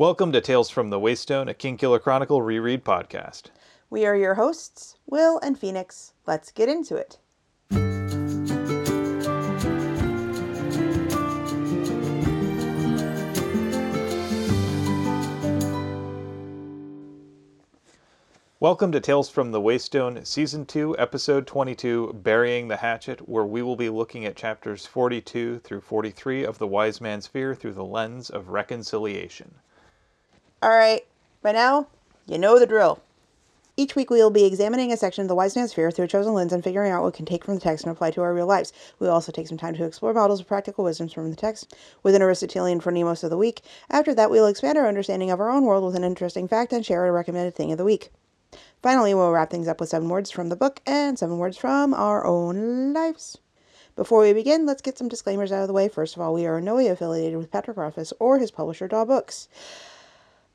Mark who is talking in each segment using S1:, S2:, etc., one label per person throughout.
S1: Welcome to Tales from the Waystone, a Kingkiller Chronicle reread podcast.
S2: We are your hosts, Will and Phoenix. Let's get into it.
S1: Welcome to Tales from the Waystone, Season 2, Episode 22, Burying the Hatchet, where we will be looking at chapters 42 through 43 of The Wise Man's Fear through the lens of reconciliation.
S2: All right, by now, you know the drill. Each week, we will be examining a section of the Wise Man's Fear through a chosen lens and figuring out what we can take from the text and apply to our real lives. We will also take some time to explore models of practical wisdoms from the text with an Aristotelian phronimos of the week. After that, we will expand our understanding of our own world with an interesting fact and share a recommended thing of the week. Finally, we'll wrap things up with seven words from the book and seven words from our own lives. Before we begin, let's get some disclaimers out of the way. First of all, we are in no way affiliated with Patrick Rothfuss or his publisher, Daw Books.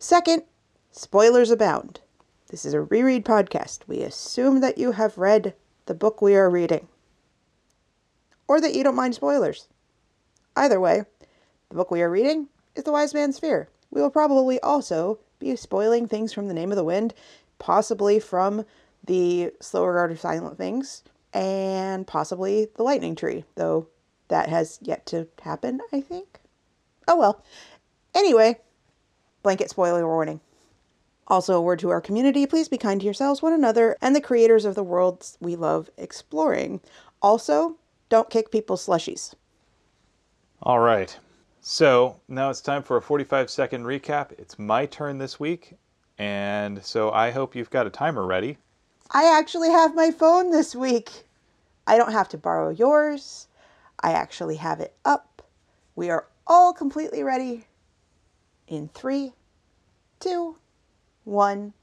S2: Second, spoilers abound. This is a reread podcast. We assume that you have read the book we are reading, or that you don't mind spoilers. Either way, the book we are reading is The Wise Man's Fear. We will probably also be spoiling things from The Name of the Wind possibly from the slow regard of silent things, and possibly the lightning tree, though that has yet to happen, I think. Oh well. Anyway, blanket spoiler warning. Also, a word to our community please be kind to yourselves, one another, and the creators of the worlds we love exploring. Also, don't kick people's slushies.
S1: All right. So now it's time for a 45 second recap. It's my turn this week, and so I hope you've got a timer ready.
S2: I actually have my phone this week. I don't have to borrow yours. I actually have it up. We are all completely ready. In three, two, one,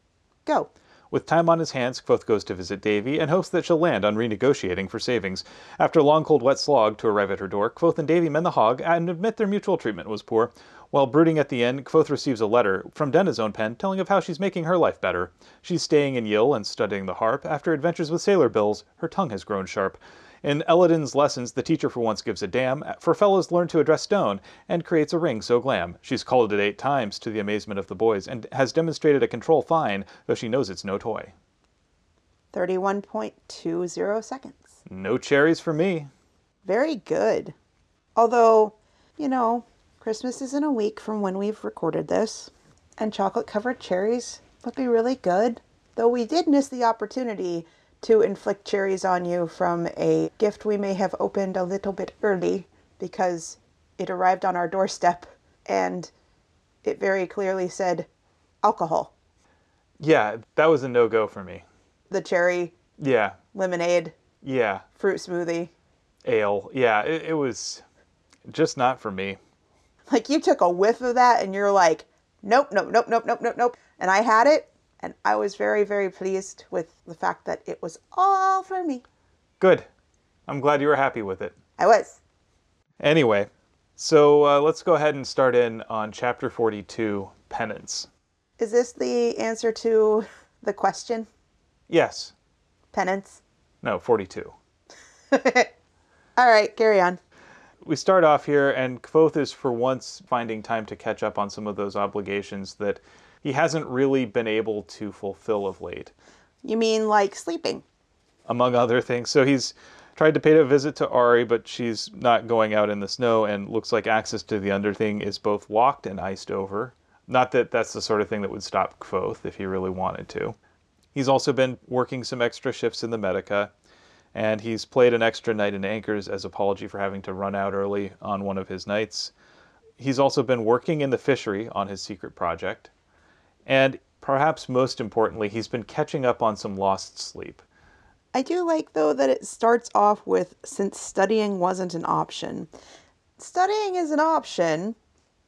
S2: go.
S1: With time on his hands, Kvothe goes to visit Devi and hopes that she'll land on renegotiating for savings. After a long, cold, wet slog to arrive at her door, Kvothe and Devi mend the hog and admit their mutual treatment was poor. While brooding at the end, Kvothe receives a letter from Denna's own pen telling of how she's making her life better. She's staying in Yill and studying the harp. After adventures with sailor bills, her tongue has grown sharp. In Elodin's lessons, the teacher for once gives a damn, for fellows learn to address stone, and creates a ring so glam. She's called it eight times to the amazement of the boys, and has demonstrated a control fine, though she knows it's no toy.
S2: 31.20 seconds.
S1: No cherries for me.
S2: Very good. Although, you know, Christmas is in a week from when we've recorded this, and chocolate covered cherries would be really good. Though we did miss the opportunity to inflict cherries on you from a gift we may have opened a little bit early because it arrived on our doorstep and it very clearly said alcohol.
S1: Yeah, that was a no go for me.
S2: The cherry
S1: Yeah,
S2: lemonade,
S1: yeah,
S2: fruit smoothie.
S1: ale. Yeah, it, it was just not for me.
S2: Like you took a whiff of that and you're like, nope, nope, nope, nope, nope, nope, nope. And I had it and I was very, very pleased with the fact that it was all for me.
S1: Good. I'm glad you were happy with it.
S2: I was.
S1: Anyway, so uh, let's go ahead and start in on chapter 42 Penance.
S2: Is this the answer to the question?
S1: Yes.
S2: Penance?
S1: No, 42.
S2: All right, carry on.
S1: We start off here, and Kvothe is for once finding time to catch up on some of those obligations that he hasn't really been able to fulfill of late,
S2: You mean like sleeping?
S1: among other things. So he's tried to pay a visit to Ari, but she's not going out in the snow, and looks like access to the underthing is both locked and iced over. Not that that's the sort of thing that would stop Kvothe if he really wanted to. He's also been working some extra shifts in the Medica, and he's played an extra night in Anchors as apology for having to run out early on one of his nights. He's also been working in the fishery on his secret project, and perhaps most importantly, he's been catching up on some lost sleep.
S2: I do like, though, that it starts off with since studying wasn't an option. Studying is an option.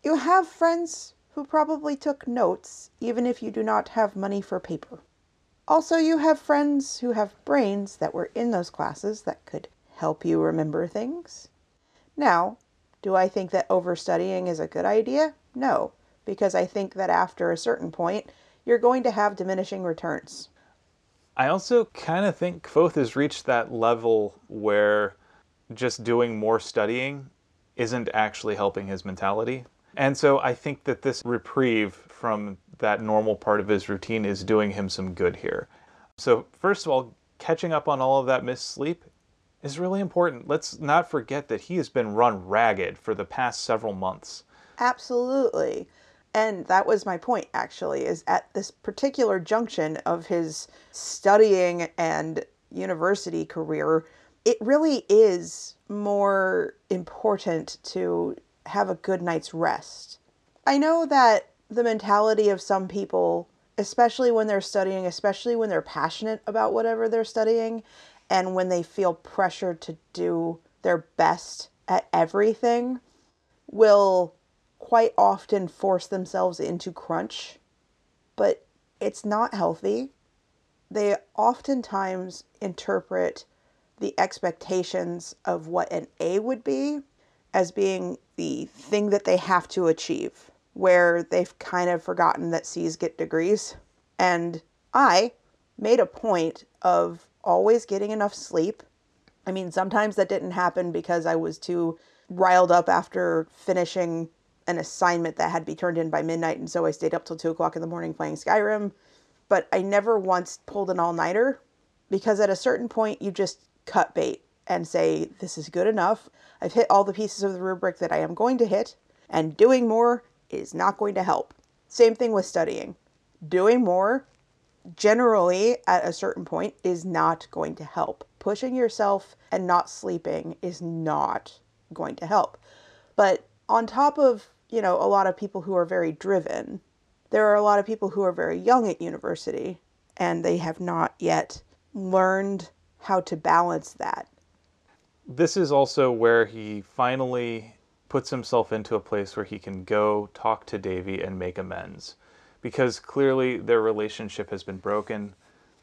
S2: You have friends who probably took notes, even if you do not have money for paper. Also, you have friends who have brains that were in those classes that could help you remember things. Now, do I think that overstudying is a good idea? No, because I think that after a certain point, you're going to have diminishing returns.
S1: I also kind of think Kvothe has reached that level where just doing more studying isn't actually helping his mentality. And so I think that this reprieve from that normal part of his routine is doing him some good here. So, first of all, catching up on all of that missed sleep is really important. Let's not forget that he has been run ragged for the past several months.
S2: Absolutely. And that was my point, actually, is at this particular junction of his studying and university career, it really is more important to have a good night's rest. I know that the mentality of some people, especially when they're studying, especially when they're passionate about whatever they're studying, and when they feel pressured to do their best at everything, will quite often force themselves into crunch. But it's not healthy. They oftentimes interpret the expectations of what an A would be as being the thing that they have to achieve, where they've kind of forgotten that C's get degrees. And I made a point of always getting enough sleep. I mean, sometimes that didn't happen because I was too riled up after finishing an assignment that had to be turned in by midnight, and so I stayed up till two o'clock in the morning playing Skyrim. But I never once pulled an all nighter because at a certain point, you just cut bait and say, This is good enough. I've hit all the pieces of the rubric that I am going to hit, and doing more is not going to help. Same thing with studying. Doing more, generally at a certain point, is not going to help. Pushing yourself and not sleeping is not going to help. But on top of, you know, a lot of people who are very driven, there are a lot of people who are very young at university and they have not yet learned how to balance that
S1: this is also where he finally puts himself into a place where he can go talk to Devi and make amends. Because clearly their relationship has been broken,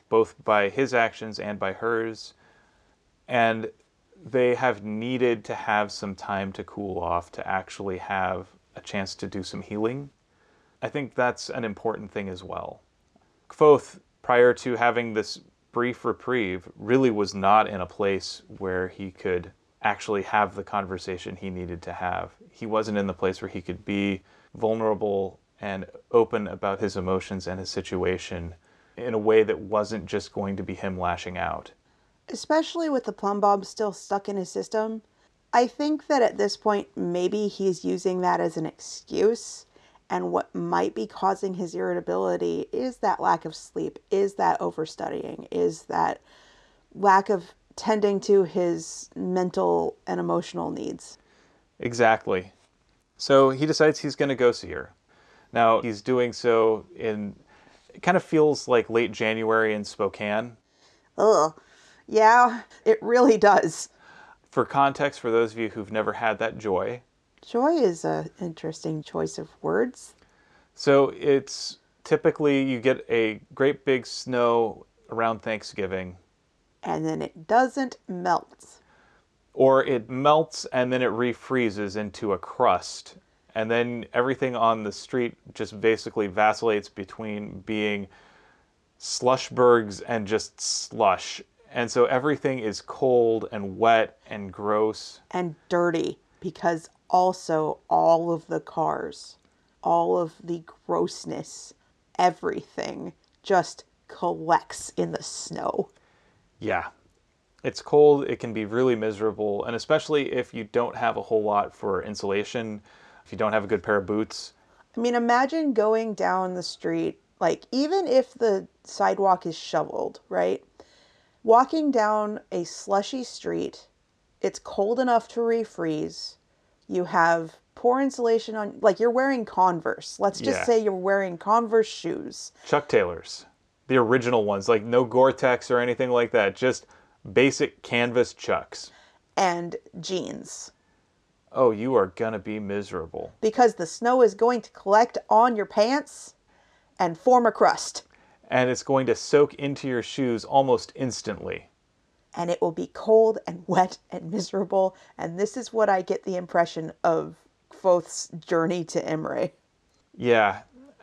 S1: both by his actions and by hers. And they have needed to have some time to cool off to actually have a chance to do some healing. I think that's an important thing as well. Kvothe, prior to having this brief reprieve really was not in a place where he could actually have the conversation he needed to have. He wasn't in the place where he could be vulnerable and open about his emotions and his situation in a way that wasn't just going to be him lashing out.
S2: Especially with the plumb bob still stuck in his system, I think that at this point maybe he's using that as an excuse and what might be causing his irritability is that lack of sleep, is that overstudying, is that lack of tending to his mental and emotional needs.
S1: Exactly. So he decides he's going to go see her. Now, he's doing so in, it kind of feels like late January in Spokane.
S2: Ugh. Yeah, it really does.
S1: For context, for those of you who've never had that joy,
S2: Joy is an interesting choice of words.
S1: So it's typically you get a great big snow around Thanksgiving.
S2: And then it doesn't melt.
S1: Or it melts and then it refreezes into a crust. And then everything on the street just basically vacillates between being slushbergs and just slush. And so everything is cold and wet and gross.
S2: And dirty because also all of the cars, all of the grossness, everything just collects in the snow.
S1: Yeah. It's cold, it can be really miserable, and especially if you don't have a whole lot for insulation, if you don't have a good pair of boots.
S2: I mean, imagine going down the street, like, even if the sidewalk is shoveled, right? Walking down a slushy street, it's cold enough to refreeze. You have poor insulation on like you're wearing converse. Let's just yeah. say you're wearing converse shoes.
S1: Chuck taylors the original ones like no gore-tex or anything like that just basic canvas chucks.
S2: And jeans.
S1: Oh you are gonna be miserable.
S2: Because the snow is going to collect on your pants and form a crust
S1: and it's going to soak into your shoes almost instantly
S2: and it will be cold and wet and miserable. And this is what I get the impression of Kvothe's journey to Imre.
S1: Yeah.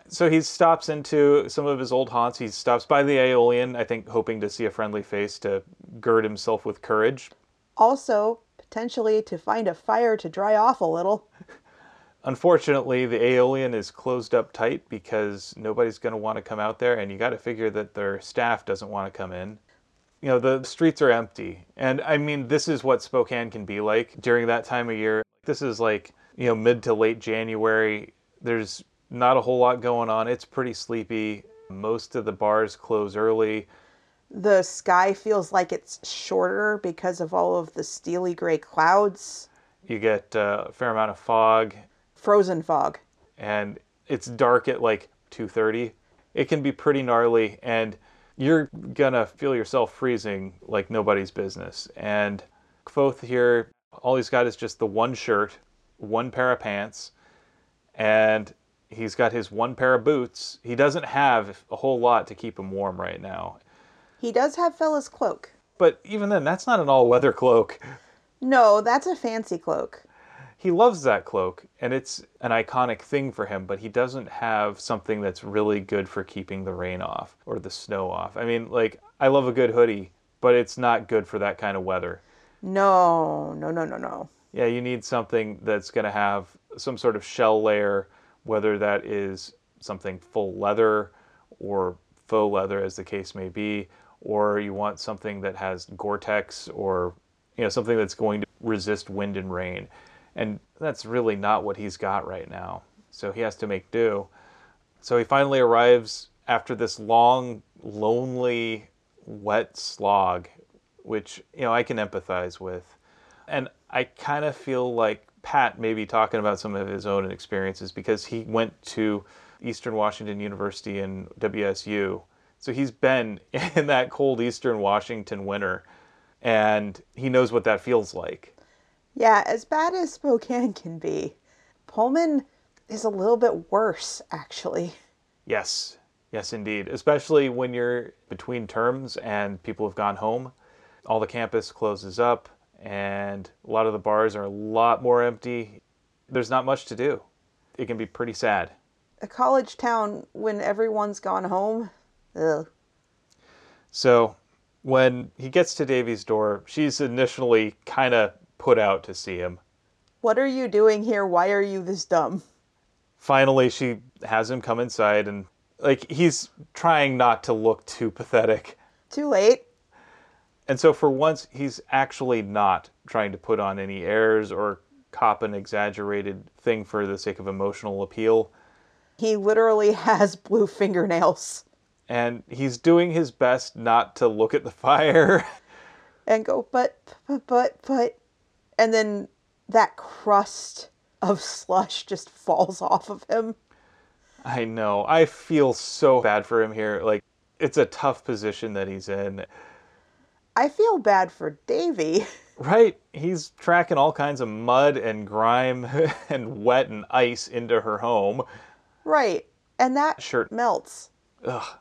S1: So he stops into some of his old haunts. He stops by the Eolian, I think, hoping to see a friendly face to gird himself with courage.
S2: Also, potentially to find a fire to dry off a little.
S1: Unfortunately, the Eolian is closed up tight because nobody's going to want to come out there, and you got to figure that their staff doesn't want to come in. You know, the streets are empty. And I mean, this is what Spokane can be like during that time of year. This is like, you know, mid to late January. There's not a whole lot going on. It's pretty sleepy. Most of the bars close early.
S2: The sky feels like it's shorter because of all of the steely gray clouds,
S1: You get uh, a fair amount of fog,
S2: frozen fog.
S1: and it's dark at like 2:30. It can be pretty gnarly and you're gonna feel yourself freezing like nobody's business. And Kvothe here, all he's got is just the one shirt, one pair of pants, and he's got his one pair of boots. He doesn't have a whole lot to keep him warm right now.
S2: He does have Fela's cloak.
S1: But even then, that's not an all-weather cloak.
S2: No, that's a fancy cloak.
S1: He loves that cloak and it's an iconic thing for him but he doesn't have something that's really good for keeping the rain off or the snow off. I mean like i love a good hoodie but it's not good for that kind of weather.
S2: No, no, no, no, no.
S1: yeah you need something that's going to have some sort of shell layer whether that is something full leather or faux leather as the case may be or you want something that has gore-tex or you know something that's going to resist wind and rain and that's really not what he's got right now. So he has to make do. So he finally arrives after this long lonely wet slog which you know i can empathize with. And i kind of feel like pat may be talking about some of his own experiences because he went to eastern washington university and wsu so he's been in that cold eastern washington winter and he knows what that feels like
S2: Yeah, as bad as Spokane can be, Pullman is a little bit worse, actually.
S1: Yes, yes, indeed. Especially when you're between terms and people have gone home. All the campus closes up, and a lot of the bars are a lot more empty. There's not much to do. It can be pretty sad.
S2: A college town when everyone's gone home. Ugh.
S1: So when he gets to Devi's door, she's initially kind of put out to see him.
S2: What are you doing here? Why are you this dumb?
S1: Finally, she has him come inside, and like he's trying not to look too pathetic.
S2: Too late.
S1: And so for once, he's actually not trying to put on any airs or cop an exaggerated thing for the sake of emotional appeal.
S2: He literally has blue fingernails
S1: And he's doing his best not to look at the fire.
S2: and go, but, but, but, but. And then that crust of slush just falls off of him.
S1: I know. I feel so bad for him here. Like, it's a tough position that he's in.
S2: I feel bad for Devi.
S1: Right? He's tracking all kinds of mud and grime and wet and ice into her home.
S2: Right. And that
S1: Shirt.
S2: melts.
S1: Ugh.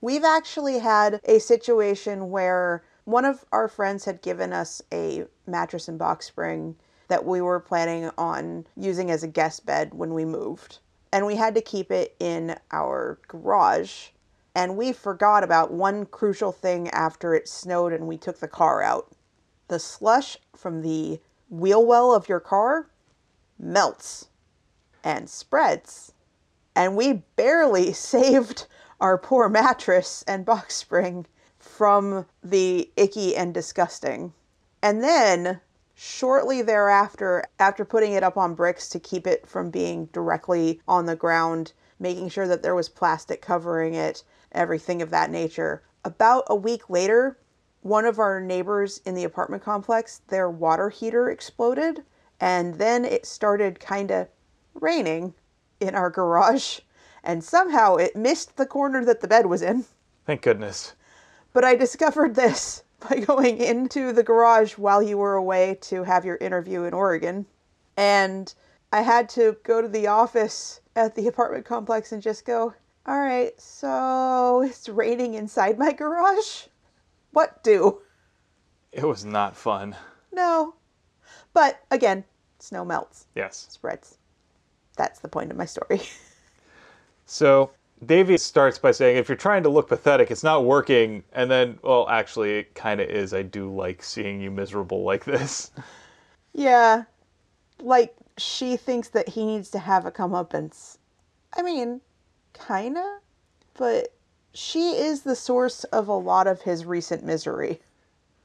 S2: We've actually had a situation where one of our friends had given us a mattress and box spring that we were planning on using as a guest bed when we moved. And we had to keep it in our garage. And we forgot about one crucial thing after it snowed and we took the car out. The slush from the wheel well of your car melts and spreads and we barely saved our poor mattress and box spring from the icky and disgusting. And then, shortly thereafter, after putting it up on bricks to keep it from being directly on the ground, making sure that there was plastic covering it, everything of that nature, about a week later, one of our neighbors in the apartment complex, their water heater exploded, and then it started kind of raining in our garage, and somehow it missed the corner that the bed was in.
S1: Thank goodness.
S2: But I discovered this by going into the garage while you were away to have your interview in Oregon. And I had to go to the office at the apartment complex and just go, All right, so it's raining inside my garage? What do?
S1: It was not fun.
S2: No. But again, snow melts,
S1: Yes.
S2: spreads. That's the point of my story.
S1: So Devi starts by saying, if you're trying to look pathetic, it's not working. And then, well, actually, it kind of is. I do like seeing you miserable like this.
S2: Yeah. Like she thinks that he needs to have a comeuppance. I mean, kinda, but she is the source of a lot of his recent misery.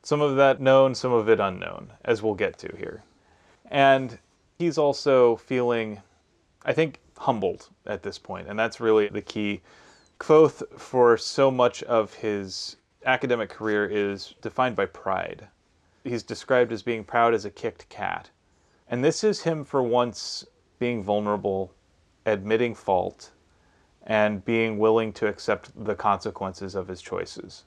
S1: Some of that known, some of it unknown, as we'll get to here. And he's also feeling, I think, humbled at this point, and that's really the key. Kvothe, for so much of his academic career, is defined by pride. He's described as being proud as a kicked cat. And this is him for once being vulnerable, admitting fault, and being willing to accept the consequences of his choices.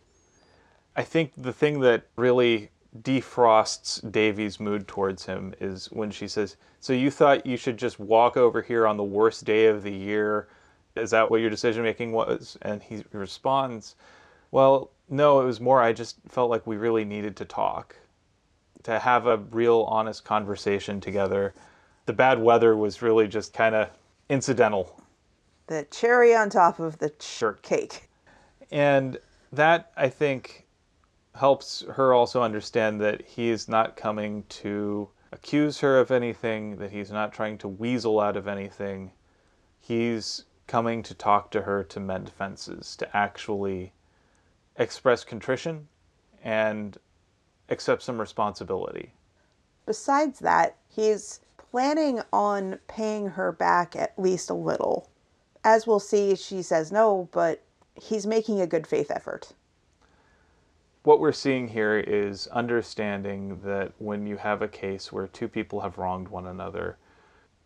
S1: I think the thing that really defrosts Devi's mood towards him is when she says, So you thought you should just walk over here on the worst day of the year? Is that what your decision making was? And he responds, Well, no, it was more I just felt like we really needed to talk, to have a real honest conversation together. The bad weather was really just kind of incidental.
S2: The cherry on top of the
S1: Sure.
S2: cake.
S1: And that, I think, helps her also understand that he is not coming to accuse her of anything, that he's not trying to weasel out of anything. He's coming to talk to her to mend fences, to actually express contrition and accept some responsibility.
S2: Besides that, he's planning on paying her back at least a little. As we'll see, she says no, but he's making a good faith effort.
S1: What we're seeing here is understanding that when you have a case where two people have wronged one another,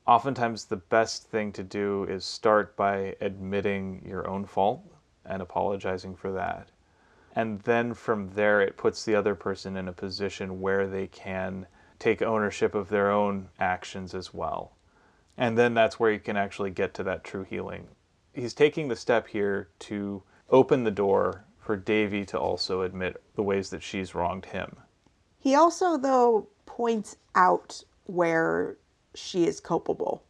S1: oftentimes the best thing to do is start by admitting your own fault and apologizing for that. And then from there, it puts the other person in a position where they can take ownership of their own actions as well. And then that's where you can actually get to that true healing. He's taking the step here to open the door for Devi to also admit the ways that she's wronged him.
S2: He also, though, points out where she is culpable.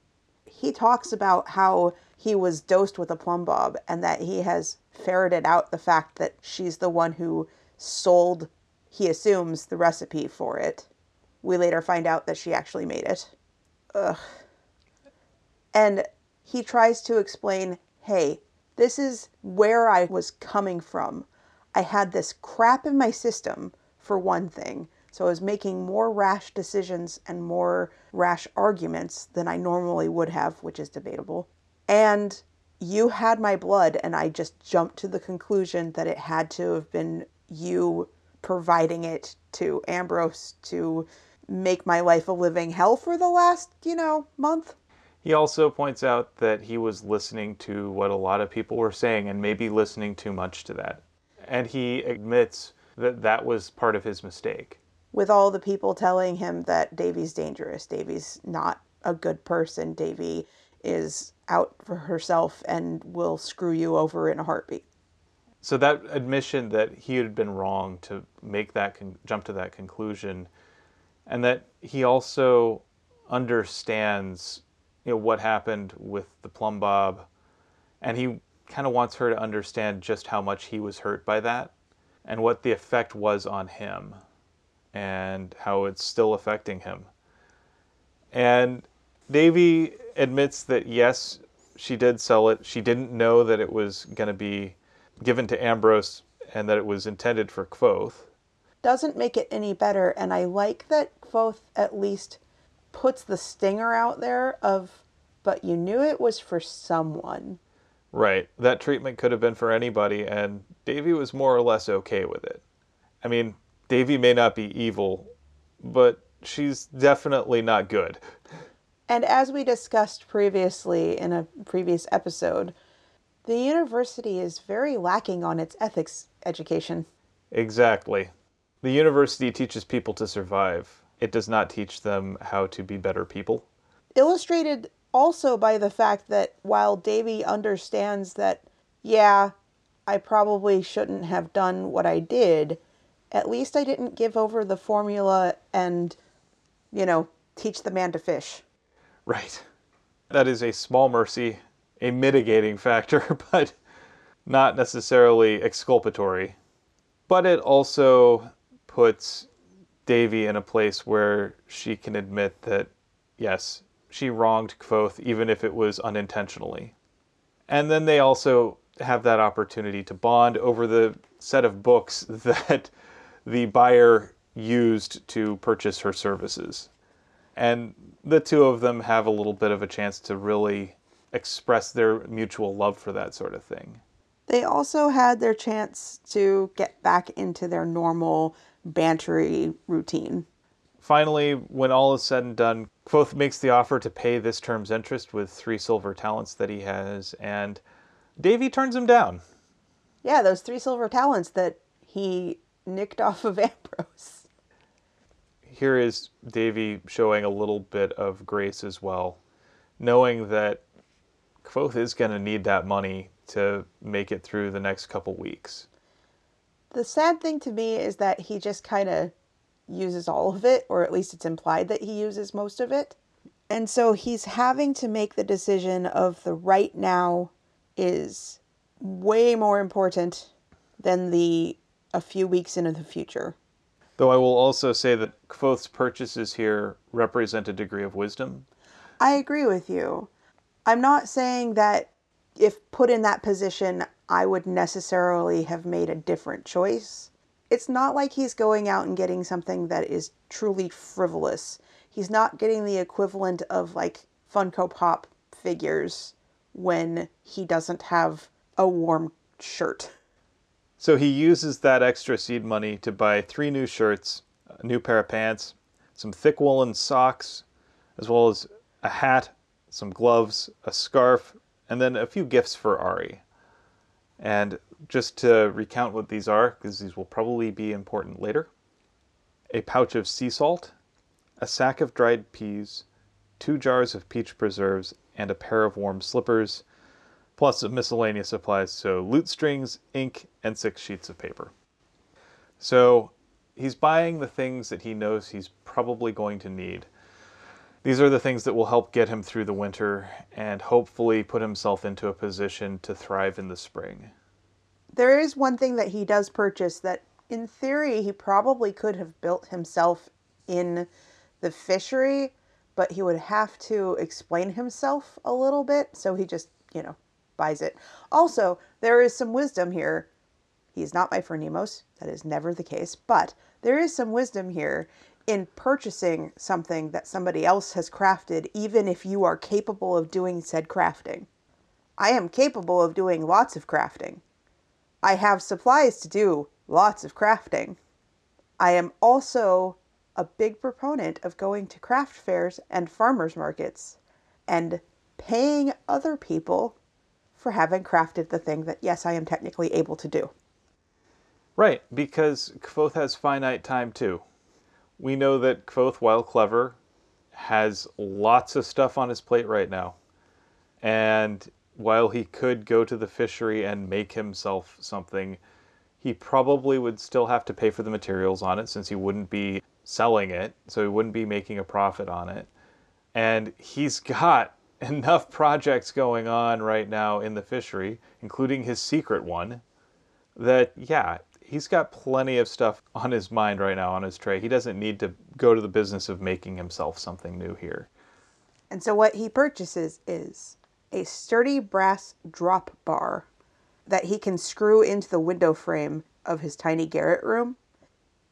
S2: He talks about how he was dosed with a plumb bob and that he has ferreted out the fact that she's the one who sold, he assumes, the recipe for it. We later find out that she actually made it. Ugh. And he tries to explain hey, this is where I was coming from. I had this crap in my system, for one thing. So I was making more rash decisions and more rash arguments than I normally would have, which is debatable. And you had my blood, and I just jumped to the conclusion that it had to have been you providing it to Ambrose to make my life a living hell for the last, you know, month.
S1: He also points out that he was listening to what a lot of people were saying and maybe listening too much to that. And he admits that that was part of his mistake.
S2: With all the people telling him that Devi's dangerous, Devi's not a good person, Devi is out for herself and will screw you over in a heartbeat.
S1: So that admission that he had been wrong to make that con- jump to that conclusion, and that he also understands, you know, what happened with the plumb bob, and he kind of wants her to understand just how much he was hurt by that, and what the effect was on him, and how it's still affecting him. And Devi admits that yes, she did sell it. She didn't know that it was going to be given to Ambrose and that it was intended for Kvothe.
S2: Doesn't make it any better, and I like that Kvothe at least puts the stinger out there of, but you knew it was for someone.
S1: Right. That treatment could have been for anybody, and Devi was more or less okay with it. I mean, Devi may not be evil, but she's definitely not good.
S2: And as we discussed previously in a previous episode, the university is very lacking on its ethics education.
S1: Exactly. The university teaches people to survive. It does not teach them how to be better people.
S2: Illustrated also by the fact that while Devi understands that, yeah, I probably shouldn't have done what I did, at least I didn't give over the formula and, you know, teach the man to fish.
S1: Right. That is a small mercy, a mitigating factor, but not necessarily exculpatory. But it also puts Devi in a place where she can admit that, yes, she wronged Kvothe, even if it was unintentionally. And then they also have that opportunity to bond over the set of books that the buyer used to purchase her services. And the two of them have a little bit of a chance to really express their mutual love for that sort of thing.
S2: They also had their chance to get back into their normal bantery routine.
S1: Finally, when all is said and done, Kvothe makes the offer to pay this term's interest with three silver talents that he has, and Devi turns him down.
S2: Yeah, those three silver talents that he nicked off of Ambrose.
S1: Here is Davy showing a little bit of grace as well, knowing that Kvothe is going to need that money to make it through the next couple weeks.
S2: The sad thing to me is that he just kind of uses all of it, or at least it's implied that he uses most of it. And so he's having to make the decision of the right now is way more important than the a few weeks into the future.
S1: Though I will also say that Kvothe's purchases here represent a degree of wisdom.
S2: I agree with you. I'm not saying that if put in that position, I would necessarily have made a different choice. It's not like he's going out and getting something that is truly frivolous. He's not getting the equivalent of like Funko Pop figures when he doesn't have a warm shirt.
S1: So he uses that extra seed money to buy three new shirts, a new pair of pants, some thick woolen socks, as well as a hat, some gloves, a scarf, and then a few gifts for Ari. And just to recount what these are, because these will probably be important later a pouch of sea salt, a sack of dried peas, two jars of peach preserves, and a pair of warm slippers, plus miscellaneous supplies, so lute strings, ink, and six sheets of paper. So he's buying the things that he knows he's probably going to need. These are the things that will help get him through the winter and hopefully put himself into a position to thrive in the spring.
S2: There is one thing that he does purchase that, in theory, he probably could have built himself in the fishery, but he would have to explain himself a little bit. So he just, you know, buys it. Also, there is some wisdom here. He's not my Phronimos. That is never the case. But there is some wisdom here in purchasing something that somebody else has crafted, even if you are capable of doing said crafting. I am capable of doing lots of crafting. I have supplies to do lots of crafting. I am also a big proponent of going to craft fairs and farmers markets and paying other people for having crafted the thing that, yes, I am technically able to do.
S1: Right, because Kvothe has finite time too. We know that Kvothe, while clever, has lots of stuff on his plate right now. And while he could go to the fishery and make himself something, he probably would still have to pay for the materials on it since he wouldn't be selling it, so he wouldn't be making a profit on it. And he's got enough projects going on right now in the fishery, including his secret one, that yeah, he's got plenty of stuff on his mind right now on his tray. He doesn't need to go to the business of making himself something new here.
S2: And so what he purchases is a sturdy brass drop bar that he can screw into the window frame of his tiny garret room.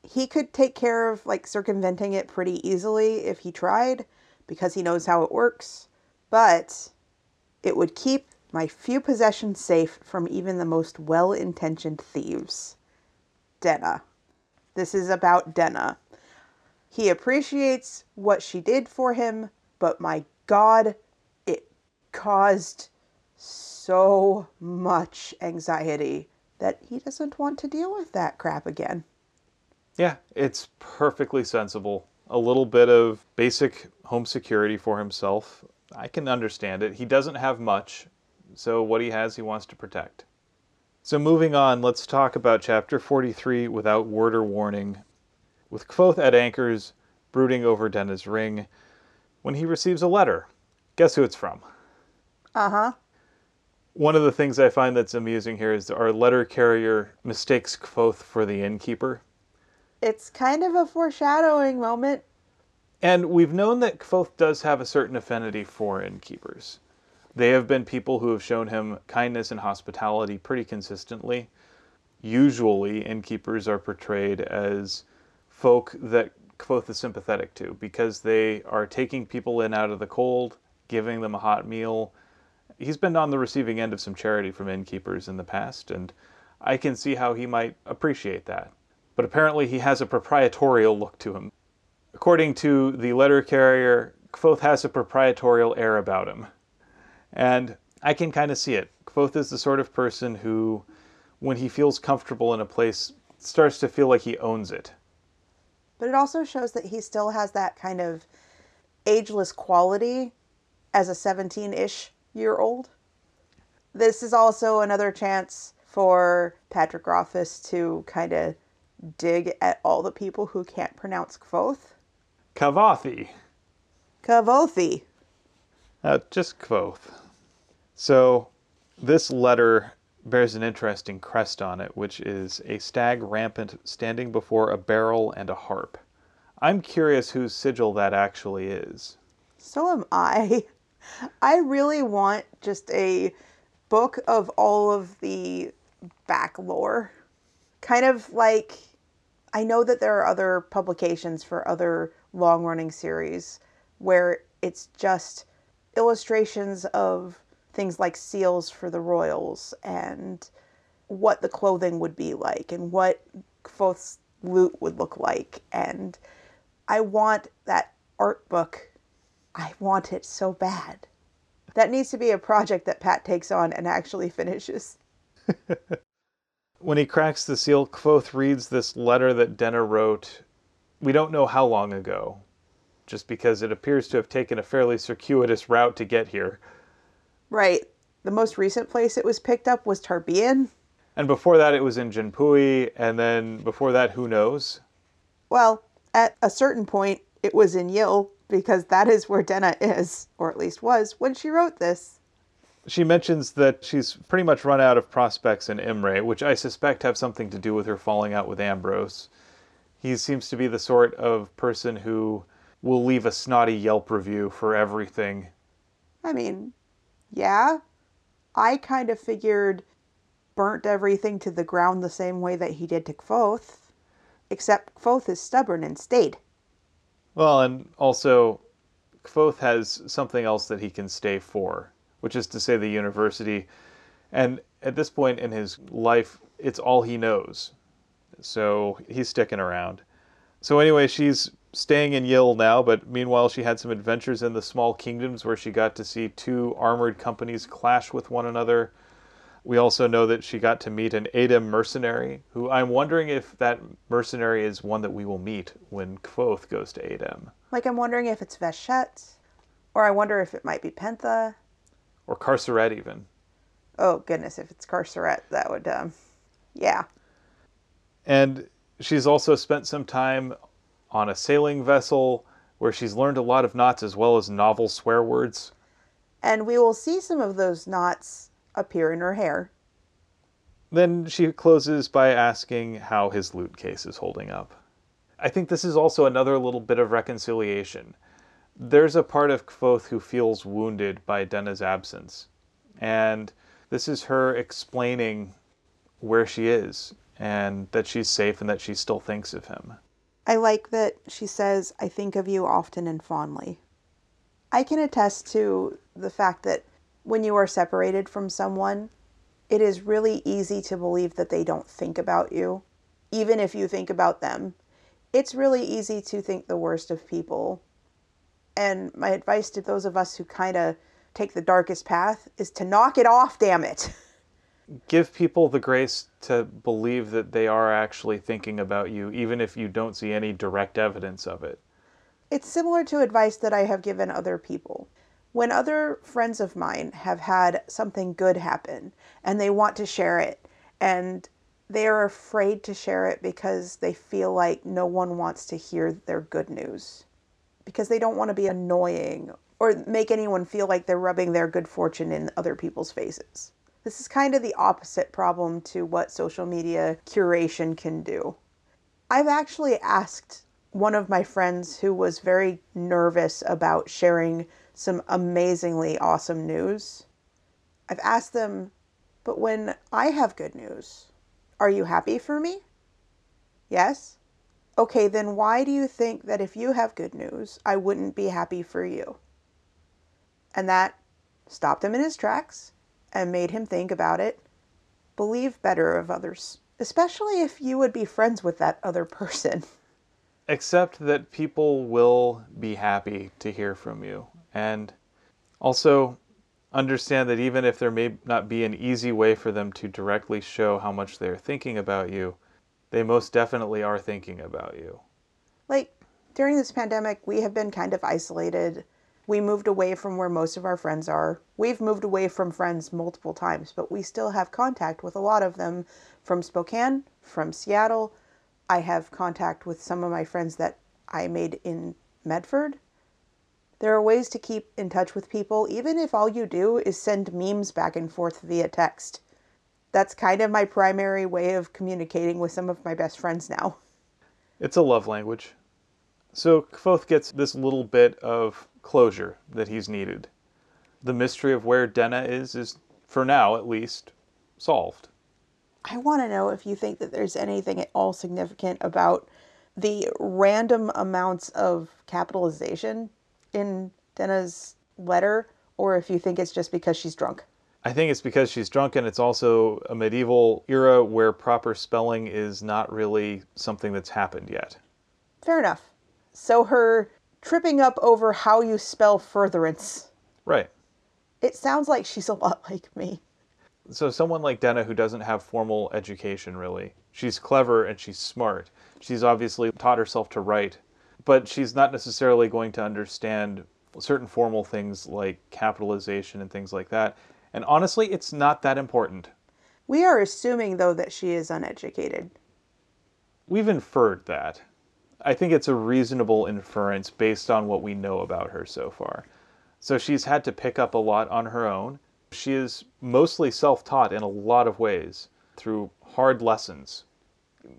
S2: He could take care of like circumventing it pretty easily if he tried because he knows how it works, but it would keep my few possessions safe from even the most well intentioned thieves. Denna. This is about Denna. He appreciates what she did for him, but my God, it caused so much anxiety that he doesn't want to deal with that crap again.
S1: Yeah, it's perfectly sensible. A little bit of basic home security for himself. I can understand it. He doesn't have much, so what he has, he wants to protect. So, moving on, let's talk about chapter 43 without word or warning. With Kvothe at anchors, brooding over Denna's ring, when he receives a letter. Guess who it's from?
S2: Uh huh.
S1: One of the things I find that's amusing here is our letter carrier mistakes Kvothe for the innkeeper.
S2: It's kind of a foreshadowing moment.
S1: And we've known that Kvothe does have a certain affinity for innkeepers. They have been people who have shown him kindness and hospitality pretty consistently. Usually, innkeepers are portrayed as folk that Kvothe is sympathetic to because they are taking people in out of the cold, giving them a hot meal. He's been on the receiving end of some charity from innkeepers in the past, and I can see how he might appreciate that. But apparently, he has a proprietorial look to him. According to the letter carrier, Kvothe has a proprietorial air about him. And I can kind of see it. Kvothe is the sort of person who, when he feels comfortable in a place, starts to feel like he owns it.
S2: But it also shows that he still has that kind of ageless quality as a 17 ish year old. This is also another chance for Patrick Rothfuss to kind of dig at all the people who can't pronounce Kvothe.
S1: Kavathi.
S2: Kavothi.
S1: Uh, just Kvothe. So, this letter bears an interesting crest on it, which is a stag rampant standing before a barrel and a harp. I'm curious whose sigil that actually is.
S2: So am I. I really want just a book of all of the back lore. Kind of like I know that there are other publications for other long running series where it's just illustrations of things like seals for the royals and what the clothing would be like and what Kvothe's lute would look like. And I want that art book. I want it so bad. That needs to be a project that Pat takes on and actually finishes.
S1: when he cracks the seal, Kvothe reads this letter that Denna wrote, we don't know how long ago, just because it appears to have taken a fairly circuitous route to get here.
S2: Right. The most recent place it was picked up was Tarbean.
S1: And before that, it was in Jinpui, and then before that, who knows?
S2: Well, at a certain point, it was in Yill, because that is where Denna is, or at least was, when she wrote this.
S1: She mentions that she's pretty much run out of prospects in Imre, which I suspect have something to do with her falling out with Ambrose. He seems to be the sort of person who will leave a snotty Yelp review for everything.
S2: I mean, yeah, I kind of figured burnt everything to the ground the same way that he did to Kvothe, except Kvothe is stubborn and stayed.
S1: Well, and also, Kvothe has something else that he can stay for, which is to say the university. And at this point in his life, it's all he knows. So he's sticking around. So, anyway, she's staying in Yill now, but meanwhile, she had some adventures in the small kingdoms where she got to see two armored companies clash with one another. We also know that she got to meet an Adem mercenary, who I'm wondering if that mercenary is one that we will meet when Kvothe goes to Adem.
S2: Like, I'm wondering if it's Vashet, or I wonder if it might be Penthe.
S1: Or Carceret, even.
S2: Oh, goodness, if it's Carceret, that would, um, yeah.
S1: And she's also spent some time on a sailing vessel where she's learned a lot of knots as well as novel swear words.
S2: And we will see some of those knots appear in her hair.
S1: Then she closes by asking how his lute case is holding up. I think this is also another little bit of reconciliation. There's a part of Kvothe who feels wounded by Denna's absence. And this is her explaining where she is and that she's safe and that she still thinks of him.
S2: I like that she says, I think of you often and fondly. I can attest to the fact that when you are separated from someone, it is really easy to believe that they don't think about you, even if you think about them. It's really easy to think the worst of people. And my advice to those of us who kind of take the darkest path is to knock it off, damn it.
S1: give people the grace to believe that they are actually thinking about you, even if you don't see any direct evidence of it.
S2: It's similar to advice that I have given other people. When other friends of mine have had something good happen and they want to share it, and they are afraid to share it because they feel like no one wants to hear their good news, because they don't want to be annoying or make anyone feel like they're rubbing their good fortune in other people's faces. This is kind of the opposite problem to what social media curation can do. I've actually asked one of my friends who was very nervous about sharing some amazingly awesome news. I've asked them, but when I have good news, are you happy for me? Yes? Okay, then why do you think that if you have good news, I wouldn't be happy for you? And that stopped him in his tracks and made him think about it. Believe better of others, especially if you would be friends with that other person.
S1: Accept that people will be happy to hear from you. And also understand that even if there may not be an easy way for them to directly show how much they're thinking about you, they most definitely are thinking about you.
S2: Like during this pandemic, we have been kind of isolated. We moved away from where most of our friends are. We've moved away from friends multiple times, but we still have contact with a lot of them from Spokane, from Seattle. I have contact with some of my friends that I made in Medford. There are ways to keep in touch with people, even if all you do is send memes back and forth via text. That's kind of my primary way of communicating with some of my best friends now.
S1: It's a love language. So Kvothe gets this little bit of closure that he's needed. The mystery of where Denna is is, for now at least, solved.
S2: I want to know if you think that there's anything at all significant about the random amounts of capitalization in Denna's letter, or if you think it's just because she's drunk.
S1: I think it's because she's drunk, and it's also a medieval era where proper spelling is not really something that's happened yet.
S2: Fair enough. So her tripping up over how you spell furtherance.
S1: Right.
S2: It sounds like she's a lot like me.
S1: So someone like Denna who doesn't have formal education really. She's clever and she's smart. She's obviously taught herself to write, but she's not necessarily going to understand certain formal things like capitalization and things like that. And honestly, it's not that important.
S2: We are assuming, though, that she is uneducated.
S1: We've inferred that. I think it's a reasonable inference based on what we know about her so far. So she's had to pick up a lot on her own. She is mostly self taught in a lot of ways through hard lessons.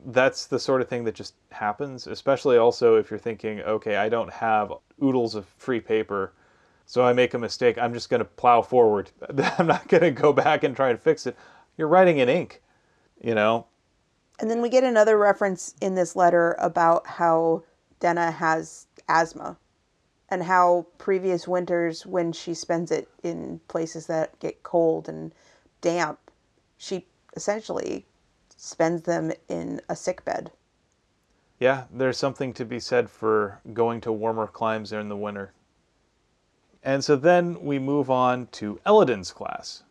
S1: That's the sort of thing that just happens, especially also if you're thinking, okay, I don't have oodles of free paper, so I make a mistake. I'm just going to plow forward. I'm not going to go back and try and fix it. You're writing in ink, you know?
S2: And then we get another reference in this letter about how Denna has asthma and how previous winters, when she spends it in places that get cold and damp, she essentially spends them in a sick bed.
S1: Yeah, there's something to be said for going to warmer climes in the winter. And so then we move on to Elodin's class.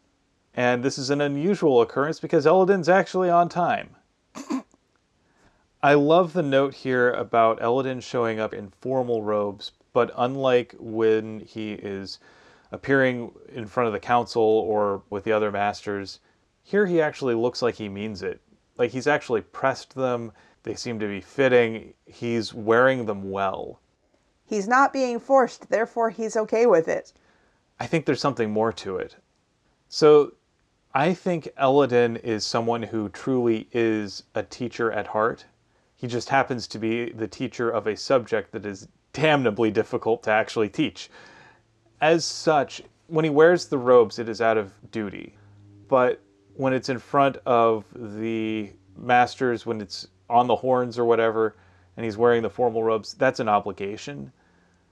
S1: And this is an unusual occurrence because Elodin's actually on time. I love the note here about Elodin showing up in formal robes, but unlike when he is appearing in front of the council or with the other masters, here he actually looks like he means it. Like he's actually pressed them, they seem to be fitting, he's wearing them well.
S2: He's not being forced, therefore he's okay with it.
S1: I think there's something more to it. So I think Elodin is someone who truly is a teacher at heart. He just happens to be the teacher of a subject that is damnably difficult to actually teach. As such, when he wears the robes, it is out of duty. But when it's in front of the masters, when it's on the horns or whatever, and he's wearing the formal robes, that's an obligation.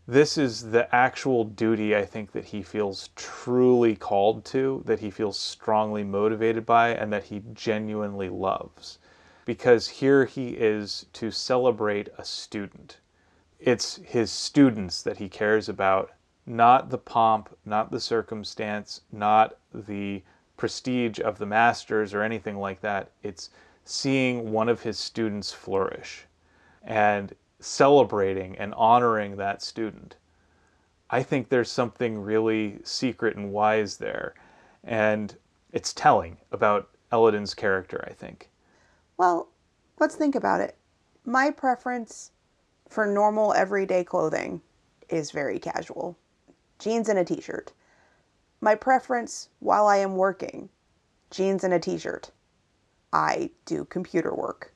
S1: This is the actual duty I think that he feels truly called to, that he feels strongly motivated by, and that he genuinely loves. Because here he is to celebrate a student it's his students that he cares about, not the pomp, not the circumstance, not the prestige of the masters or anything like that. It's seeing one of his students flourish and celebrating and honoring that student. I think there's something really secret and wise there. And it's telling about Elodin's character, I think.
S2: Well, let's think about it. My preference for normal everyday clothing is very casual jeans and a t shirt. My preference while I am working jeans and a t shirt. I do computer work.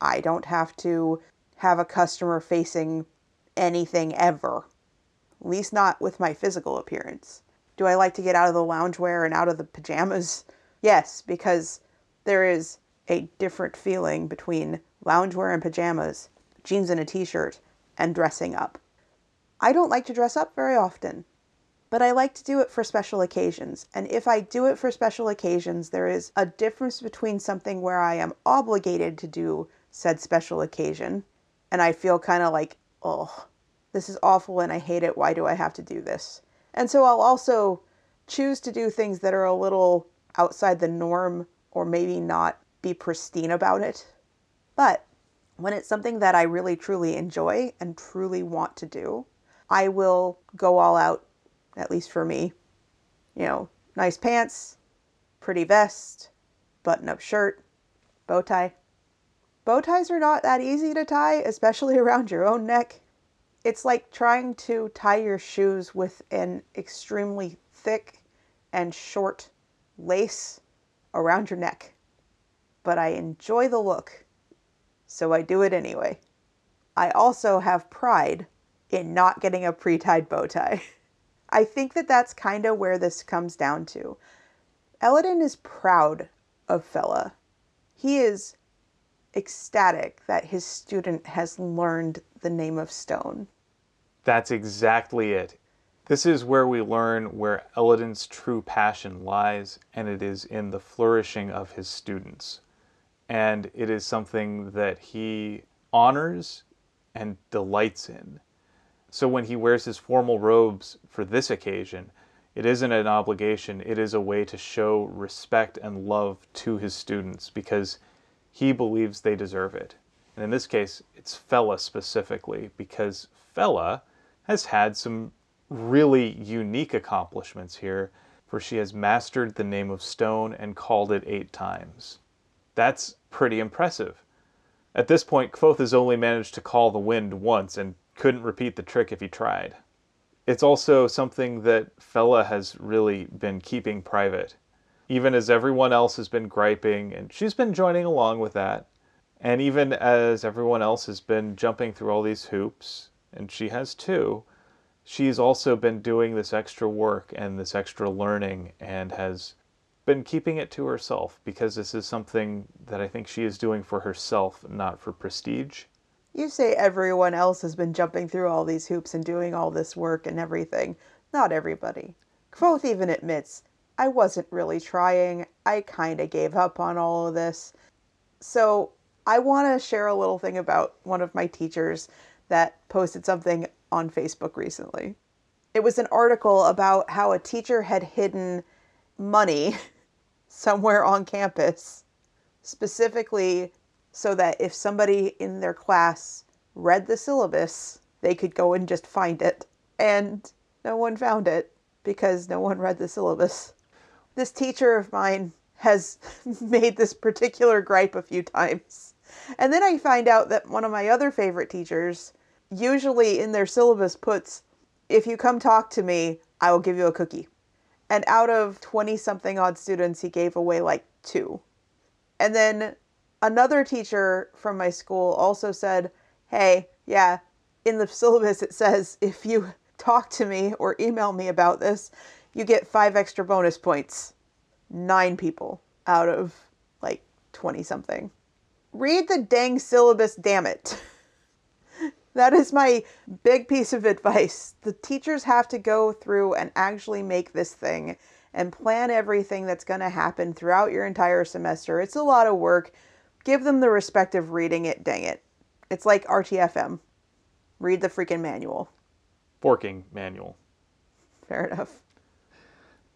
S2: I don't have to have a customer facing anything ever. At least not with my physical appearance. Do I like to get out of the loungewear and out of the pajamas? Yes, because there is a different feeling between loungewear and pajamas, jeans and a t shirt, and dressing up. I don't like to dress up very often, but I like to do it for special occasions. And if I do it for special occasions, there is a difference between something where I am obligated to do said special occasion and I feel kind of like, oh, this is awful and I hate it. Why do I have to do this? And so I'll also choose to do things that are a little outside the norm or maybe not be pristine about it. But when it's something that I really truly enjoy and truly want to do, I will go all out, at least for me. You know, nice pants, pretty vest, button up shirt, bow tie. Bow ties are not that easy to tie, especially around your own neck. It's like trying to tie your shoes with an extremely thick and short lace around your neck. But I enjoy the look, so I do it anyway. I also have pride in not getting a pre tied bow tie. I think that that's kind of where this comes down to. Elodin is proud of Fela. He is ecstatic that his student has learned the name of stone.
S1: That's exactly it. This is where we learn where Elodin's true passion lies, and it is in the flourishing of his students. And it is something that he honors and delights in. So when he wears his formal robes for this occasion, it isn't an obligation, it is a way to show respect and love to his students because he believes they deserve it. And in this case, it's Fela specifically, because Fela has had some really unique accomplishments here, for she has mastered the name of stone and called it eight times. That's pretty impressive. At this point, Kvothe has only managed to call the wind once and couldn't repeat the trick if he tried. It's also something that Fela has really been keeping private even as everyone else has been griping, and she's been joining along with that. And even as everyone else has been jumping through all these hoops, and she has too, she's also been doing this extra work and this extra learning and has been keeping it to herself because this is something that I think she is doing for herself, not for prestige.
S2: You say everyone else has been jumping through all these hoops and doing all this work and everything. Not everybody. Kvothe even admits I wasn't really trying. I kind of gave up on all of this. So, I want to share a little thing about one of my teachers that posted something on Facebook recently. It was an article about how a teacher had hidden money somewhere on campus, specifically so that if somebody in their class read the syllabus, they could go and just find it. And no one found it because no one read the syllabus this teacher of mine has made this particular gripe a few times. And then I find out that one of my other favorite teachers usually in their syllabus puts, if you come talk to me, I will give you a cookie. And out of 20 something odd students, he gave away like two. And then another teacher from my school also said, hey, yeah, in the syllabus it says if you talk to me or email me about this, you get five extra bonus points. Nine people out of like 20 something. Read the dang syllabus, damn it. that is my big piece of advice. The teachers have to go through and actually make this thing and plan everything that's going to happen throughout your entire semester. It's a lot of work. Give them the respect of reading it, dang it. It's like RTFM. Read the freaking manual.
S1: Forking manual.
S2: Fair enough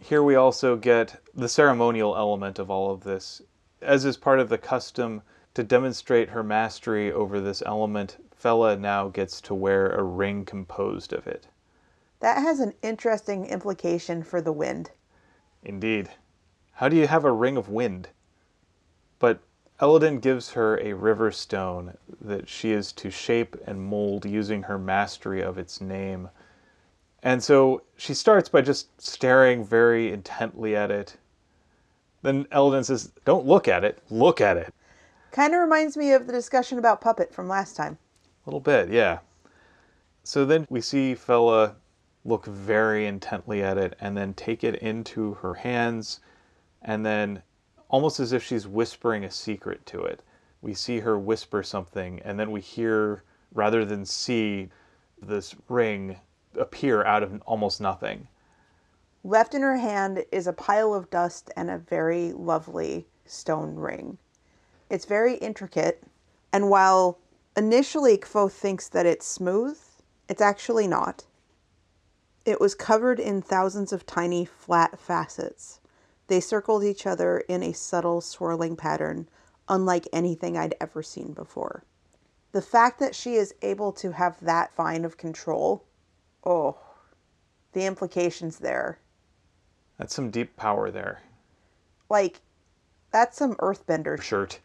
S1: here we also get the ceremonial element of all of this. As is part of the custom to demonstrate her mastery over this element, Fela now gets to wear a ring composed of it.
S2: That has an interesting implication for the wind.
S1: Indeed. How do you have a ring of wind? But Elodin gives her a river stone that she is to shape and mold using her mastery of its name and so she starts by just staring very intently at it. Then Elodin says, Don't look at it, look at it.
S2: Kind of reminds me of the discussion about Puppet from last time.
S1: A little bit, yeah. So then we see Fela look very intently at it and then take it into her hands and then almost as if she's whispering a secret to it. We see her whisper something and then we hear rather than see this ring appear out of almost nothing.
S2: Left in her hand is a pile of dust and a very lovely stone ring. It's very intricate, and while initially Kvothe thinks that it's smooth, it's actually not. It was covered in thousands of tiny flat facets. They circled each other in a subtle swirling pattern, unlike anything I'd ever seen before. The fact that she is able to have that fine of control, oh, the implications there.
S1: That's some deep power there.
S2: Like, that's some earthbender
S1: Shirt.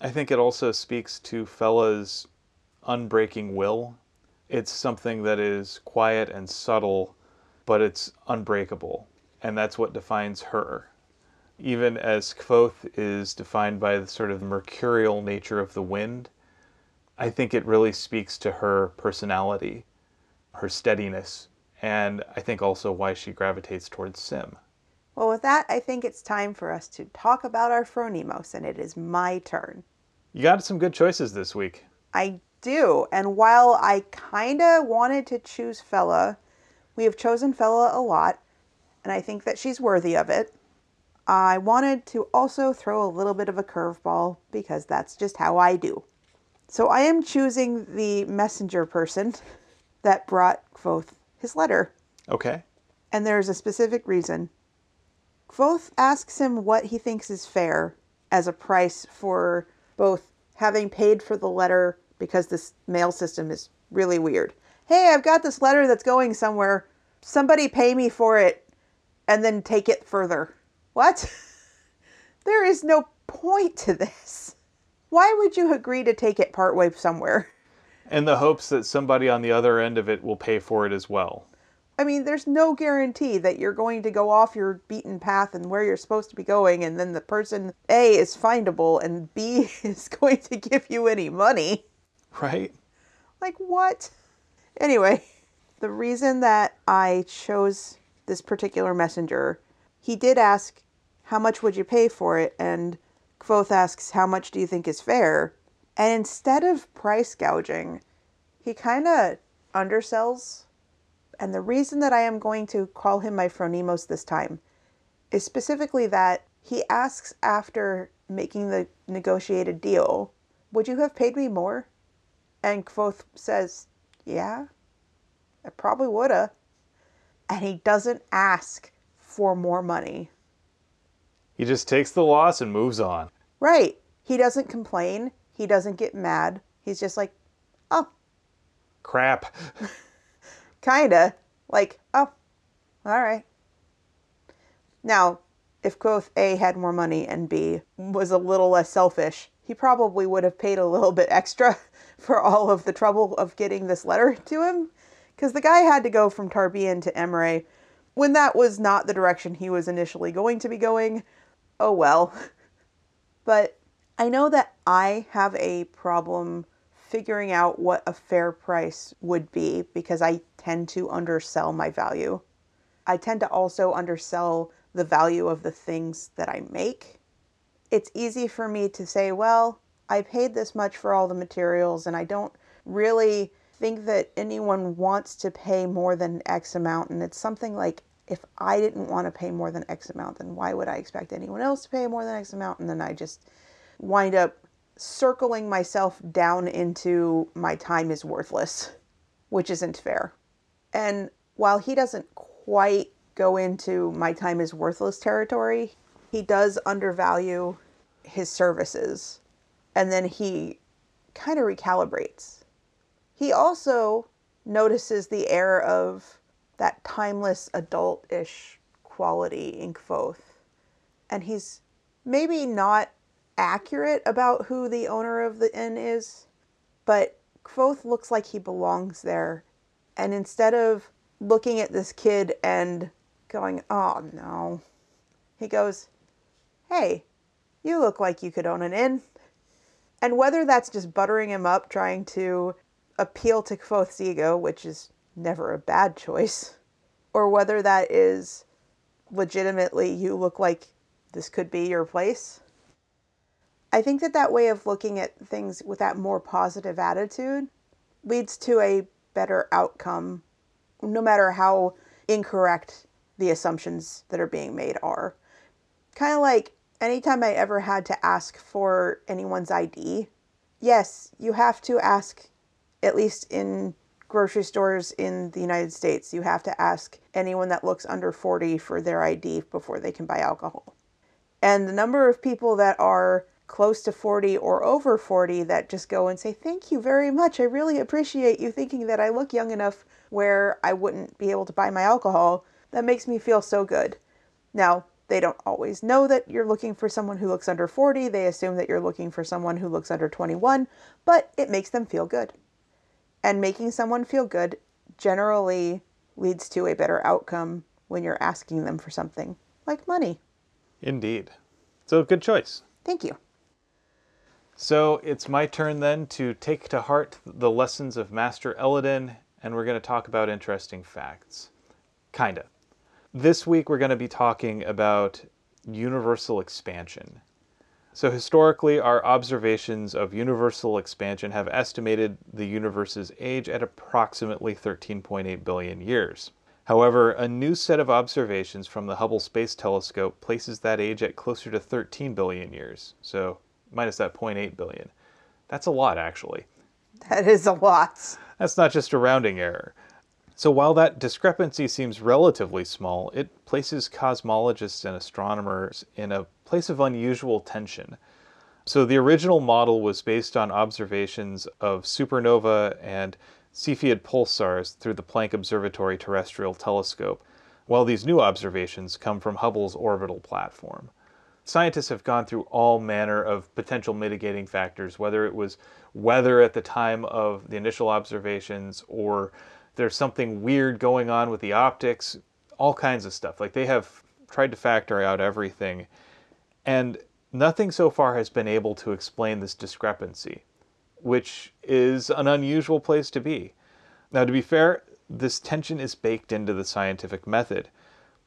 S1: I think it also speaks to Fela's unbreaking will. It's something that is quiet and subtle, but it's unbreakable. And that's what defines her. Even as Kvothe is defined by the sort of mercurial nature of the wind, I think it really speaks to her personality, her steadiness, and I think also why she gravitates towards Sim.
S2: Well, with that, I think it's time for us to talk about our Phronimos, and it is my turn.
S1: You got some good choices this week.
S2: I do, and while I kinda wanted to choose Fela, we have chosen Fela a lot, and I think that she's worthy of it. I wanted to also throw a little bit of a curveball because that's just how I do. So I am choosing the messenger person that brought Kvothe his letter.
S1: Okay.
S2: And there's a specific reason. Kvothe asks him what he thinks is fair as a price for both having paid for the letter because this mail system is really weird. Hey, I've got this letter that's going somewhere. Somebody pay me for it and then take it further. What? there is no point to this. Why would you agree to take it partway somewhere?
S1: In the hopes that somebody on the other end of it will pay for it as well.
S2: I mean, there's no guarantee that you're going to go off your beaten path and where you're supposed to be going, and then the person A is findable and B is going to give you any money.
S1: Right?
S2: Like, what? Anyway, the reason that I chose this particular messenger, he did ask, How much would you pay for it? And Kvothe asks, How much do you think is fair? And instead of price gouging, he kind of undersells and the reason that I am going to call him my Phronimos this time is specifically that he asks after making the negotiated deal, Would you have paid me more? And Kvothe says, Yeah, I probably woulda. And he doesn't ask for more money.
S1: He just takes the loss and moves on.
S2: Right. He doesn't complain. He doesn't get mad. He's just like, Oh,
S1: Crap.
S2: Kinda. Like, oh, all right. Now, if Kvothe A had more money and B was a little less selfish, he probably would have paid a little bit extra for all of the trouble of getting this letter to him. Because the guy had to go from Tarbean to Imre when that was not the direction he was initially going to be going. Oh well. But I know that I have a problem figuring out what a fair price would be because I tend to undersell my value. I tend to also undersell the value of the things that I make. It's easy for me to say, well, I paid this much for all the materials and I don't really think that anyone wants to pay more than X amount. And it's something like, if I didn't want to pay more than X amount, then why would I expect anyone else to pay more than X amount? And then I just wind up circling myself down into my time is worthless, which isn't fair. And while he doesn't quite go into my time is worthless territory, he does undervalue his services. And then he kind of recalibrates. He also notices the air of that timeless adult-ish quality in Kvothe. And he's maybe not accurate about who the owner of the inn is, but Kvothe looks like he belongs there. And instead of looking at this kid and going, oh no, he goes, hey, you look like you could own an inn. And whether that's just buttering him up, trying to appeal to Kvothe's ego, which is never a bad choice, or whether that is legitimately you look like this could be your place. I think that that way of looking at things with that more positive attitude leads to a better outcome, no matter how incorrect the assumptions that are being made are. Kind of like anytime I ever had to ask for anyone's ID, yes, you have to ask, at least in grocery stores in the United States, you have to ask anyone that looks under 40 for their ID before they can buy alcohol. And the number of people that are close to 40 or over 40 that just go and say, Thank you very much. I really appreciate you thinking that I look young enough where I wouldn't be able to buy my alcohol. That makes me feel so good. Now, they don't always know that you're looking for someone who looks under 40. They assume that you're looking for someone who looks under 21, but it makes them feel good. And making someone feel good generally leads to a better outcome when you're asking them for something like money.
S1: Indeed. So, good choice.
S2: Thank you.
S1: So, it's my turn then to take to heart the lessons of Master Elodin, and we're going to talk about interesting facts. Kinda. This week, we're going to be talking about universal expansion. So, historically, our observations of universal expansion have estimated the universe's age at approximately 13.8 billion years. However, a new set of observations from the Hubble Space Telescope places that age at closer to 13 billion years. So, minus that 0.8 billion. That's a lot, actually.
S2: That is a lot.
S1: That's not just a rounding error. So, while that discrepancy seems relatively small, it places cosmologists and astronomers in a place of unusual tension. So, the original model was based on observations of supernova and Cepheid pulsars through the Planck Observatory Terrestrial Telescope, while these new observations come from Hubble's orbital platform. Scientists have gone through all manner of potential mitigating factors, whether it was weather at the time of the initial observations or there's something weird going on with the optics, all kinds of stuff. Like they have tried to factor out everything. And nothing so far has been able to explain this discrepancy, which is an unusual place to be. Now, to be fair, this tension is baked into the scientific method.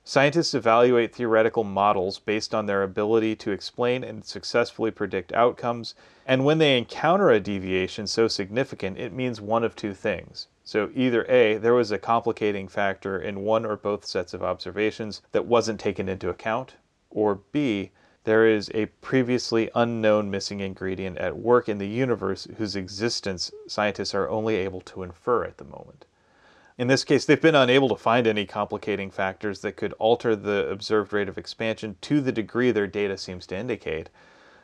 S1: Scientists evaluate theoretical models based on their ability to explain and successfully predict outcomes, and when they encounter a deviation so significant, it means one of two things. So either A, there was a complicating factor in one or both sets of observations that wasn't taken into account, or B, there is a previously unknown missing ingredient at work in the universe whose existence scientists are only able to infer at the moment. In this case, they've been unable to find any complicating factors that could alter the observed rate of expansion to the degree their data seems to indicate,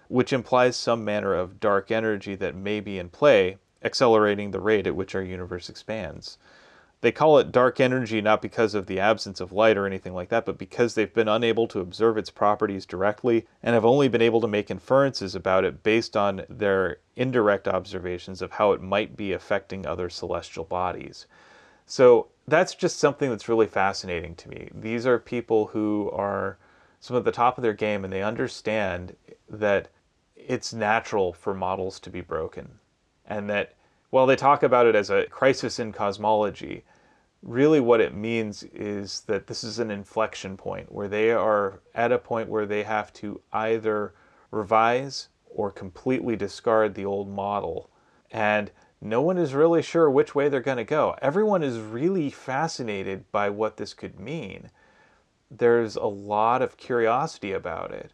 S1: which implies some manner of dark energy that may be in play accelerating the rate at which our universe expands. They call it dark energy not because of the absence of light or anything like that, but because they've been unable to observe its properties directly and have only been able to make inferences about it based on their indirect observations of how it might be affecting other celestial bodies. So that's just something that's really fascinating to me. These are people who are some of the top of their game and they understand that it's natural for models to be broken and that while they talk about it as a crisis in cosmology, really what it means is that this is an inflection point where they are at a point where they have to either revise or completely discard the old model. And no one is really sure which way they're going to go. Everyone is really fascinated by what this could mean. There's a lot of curiosity about it.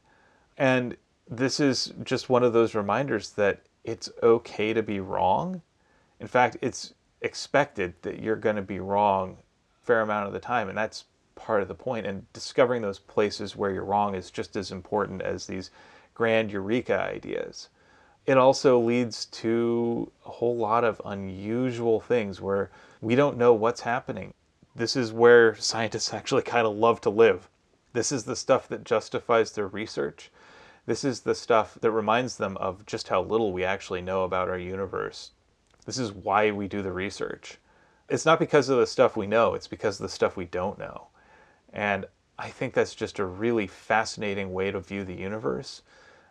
S1: And this is just one of those reminders that it's okay to be wrong. In fact, it's expected that you're going to be wrong a fair amount of the time, and that's part of the point. And discovering those places where you're wrong is just as important as these grand eureka ideas. It also leads to a whole lot of unusual things where we don't know what's happening. This is where scientists actually kind of love to live. This is the stuff that justifies their research. This is the stuff that reminds them of just how little we actually know about our universe. This is why we do the research. It's not because of the stuff we know, it's because of the stuff we don't know. And I think that's just a really fascinating way to view the universe,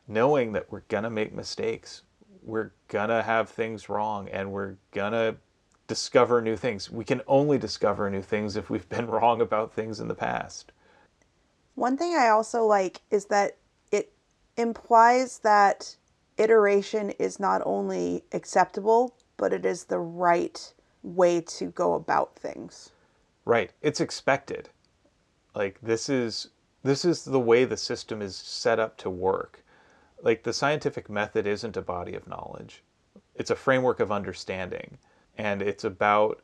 S1: knowing that we're going to make mistakes. We're going to have things wrong and we're going to discover new things. We can only discover new things if we've been wrong about things in the past.
S2: One thing I also like is that it implies that iteration is not only acceptable, but it is the right way to go about things.
S1: Right. It's expected. Like this is this is the way the system is set up to work. Like the scientific method isn't a body of knowledge. It's a framework of understanding and it's about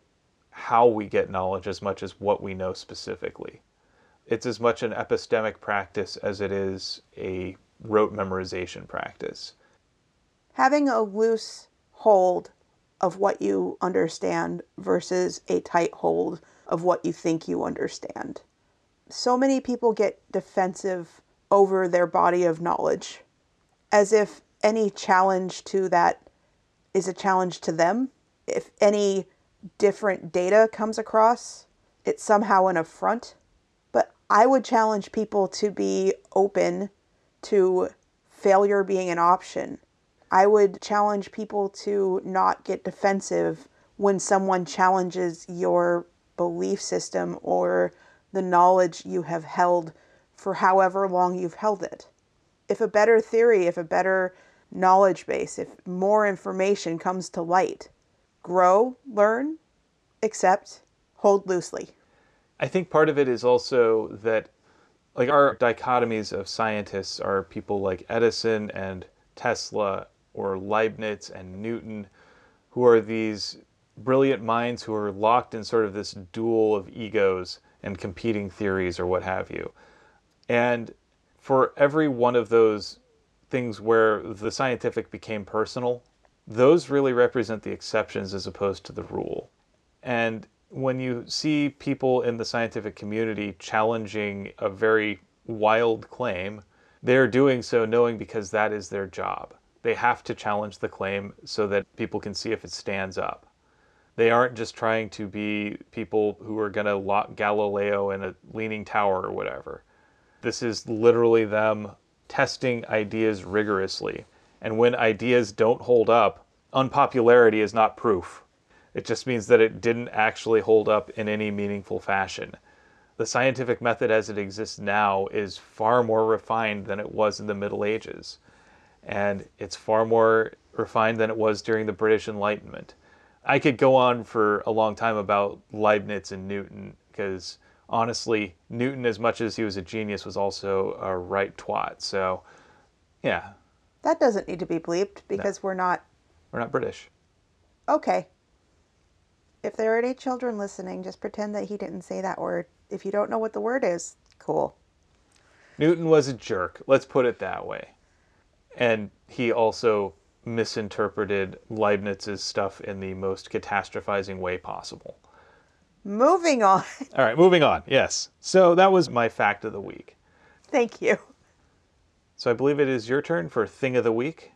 S1: how we get knowledge as much as what we know specifically. It's as much an epistemic practice as it is a rote memorization practice.
S2: Having a loose hold of what you understand versus a tight hold of what you think you understand. So many people get defensive over their body of knowledge as if any challenge to that is a challenge to them. If any different data comes across, it's somehow an affront. But I would challenge people to be open to failure being an option I would challenge people to not get defensive when someone challenges your belief system or the knowledge you have held for however long you've held it. If a better theory, if a better knowledge base, if more information comes to light, grow, learn, accept, hold loosely.
S1: I think part of it is also that, like, our dichotomies of scientists are people like Edison and Tesla or Leibniz and Newton, who are these brilliant minds who are locked in sort of this duel of egos and competing theories or what have you. And for every one of those things where the scientific became personal, those really represent the exceptions as opposed to the rule. And when you see people in the scientific community challenging a very wild claim, they're doing so knowing because that is their job. They have to challenge the claim so that people can see if it stands up. They aren't just trying to be people who are going to lock Galileo in a leaning tower or whatever. This is literally them testing ideas rigorously. And when ideas don't hold up, unpopularity is not proof. It just means that it didn't actually hold up in any meaningful fashion. The scientific method as it exists now is far more refined than it was in the Middle Ages and it's far more refined than it was during the British Enlightenment. I could go on for a long time about Leibniz and Newton because honestly, Newton, as much as he was a genius, was also a right twat. So, yeah.
S2: That doesn't need to be bleeped because no. we're not.
S1: We're not British.
S2: Okay. If there are any children listening, just pretend that he didn't say that word. If you don't know what the word is, cool.
S1: Newton was a jerk. Let's put it that way and he also misinterpreted Leibniz's stuff in the most catastrophizing way possible.
S2: Moving on.
S1: All right, moving on. Yes. So that was my fact of the week.
S2: Thank you.
S1: So I believe it is your turn for thing of the week.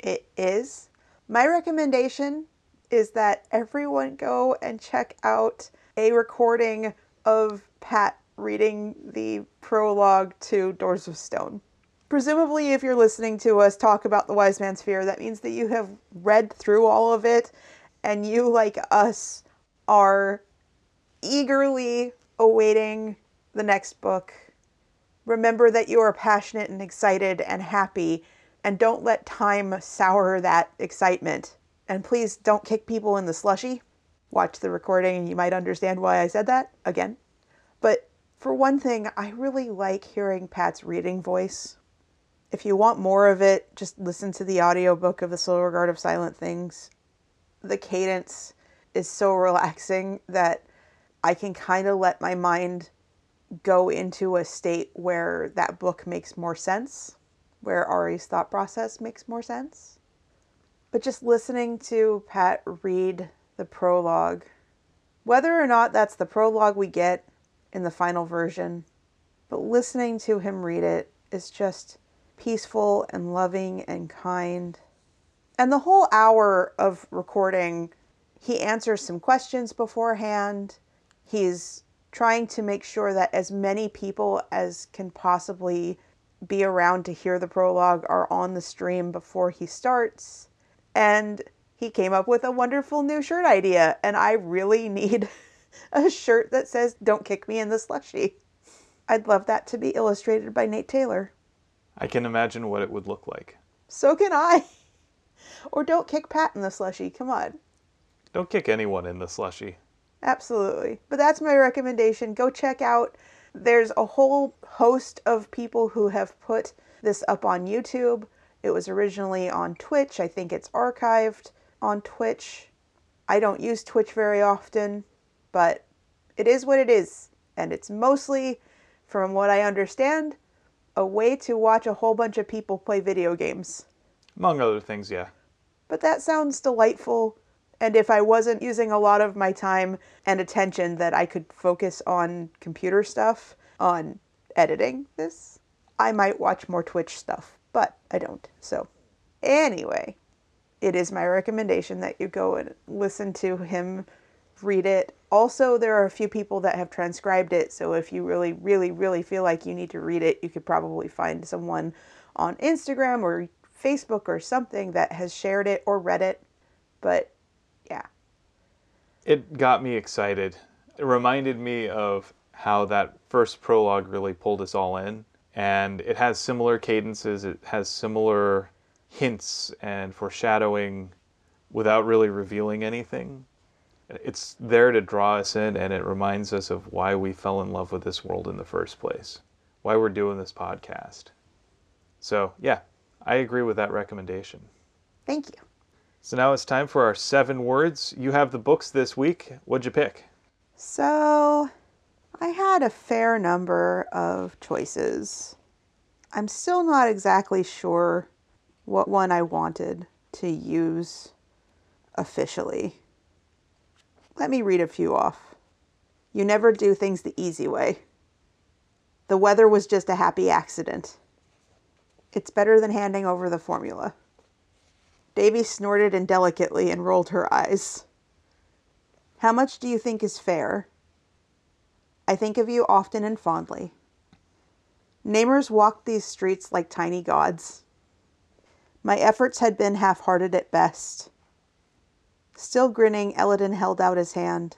S2: It is. My recommendation is that everyone go and check out a recording of Pat reading the prologue to Doors of Stone. Presumably, if you're listening to us talk about the Wise Man's Fear, that means that you have read through all of it and you, like us, are eagerly awaiting the next book. Remember that you are passionate and excited and happy, and don't let time sour that excitement. And please don't kick people in the slushy. Watch the recording and you might understand why I said that again. But for one thing, I really like hearing Pat's reading voice. If you want more of it, just listen to the audiobook of The Slow Regard of Silent Things. The cadence is so relaxing that I can kind of let my mind go into a state where that book makes more sense, where Auri's thought process makes more sense. But just listening to Pat read the prologue, whether or not that's the prologue we get in the final version, but listening to him read it is just peaceful and loving and kind. And the whole hour of recording, he answers some questions beforehand. He's trying to make sure that as many people as can possibly be around to hear the prologue are on the stream before he starts. And he came up with a wonderful new shirt idea, and I really need a shirt that says, Don't kick me in the slushy. I'd love that to be illustrated by Nate Taylor.
S1: I can imagine what it would look like.
S2: So can I. Or don't kick Pat in the slushy. Come on.
S1: Don't kick anyone in the slushy.
S2: Absolutely. But that's my recommendation. Go check out. There's a whole host of people who have put this up on YouTube. It was originally on Twitch. I think it's archived on Twitch. I don't use Twitch very often, but it is what it is. And it's mostly, from what I understand, a way to watch a whole bunch of people play video games.
S1: Among other things, yeah.
S2: But that sounds delightful. And if I wasn't using a lot of my time and attention that I could focus on computer stuff, on editing this, I might watch more Twitch stuff, but I don't. So, anyway, it is my recommendation that you go and listen to him read it. Also, there are a few people that have transcribed it, so if you really, really, really feel like you need to read it, you could probably find someone on Instagram or Facebook or something that has shared it or read it. But.
S1: It got me excited. It reminded me of how that first prologue really pulled us all in. And it has similar cadences, it has similar hints and foreshadowing without really revealing anything. It's there to draw us in, and it reminds us of why we fell in love with this world in the first place, why we're doing this podcast. So, yeah, I agree with that recommendation.
S2: Thank you.
S1: So now it's time for our seven words. You have the books this week. What'd you pick?
S2: So, I had a fair number of choices. I'm still not exactly sure what one I wanted to use officially. Let me read a few off. You never do things the easy way. The weather was just a happy accident. It's better than handing over the formula. Devi snorted indelicately and rolled her eyes. How much do you think is fair? I think of you often and fondly. Namers walked these streets like tiny gods. My efforts had been half hearted at best. Still grinning, Elodin held out his hand.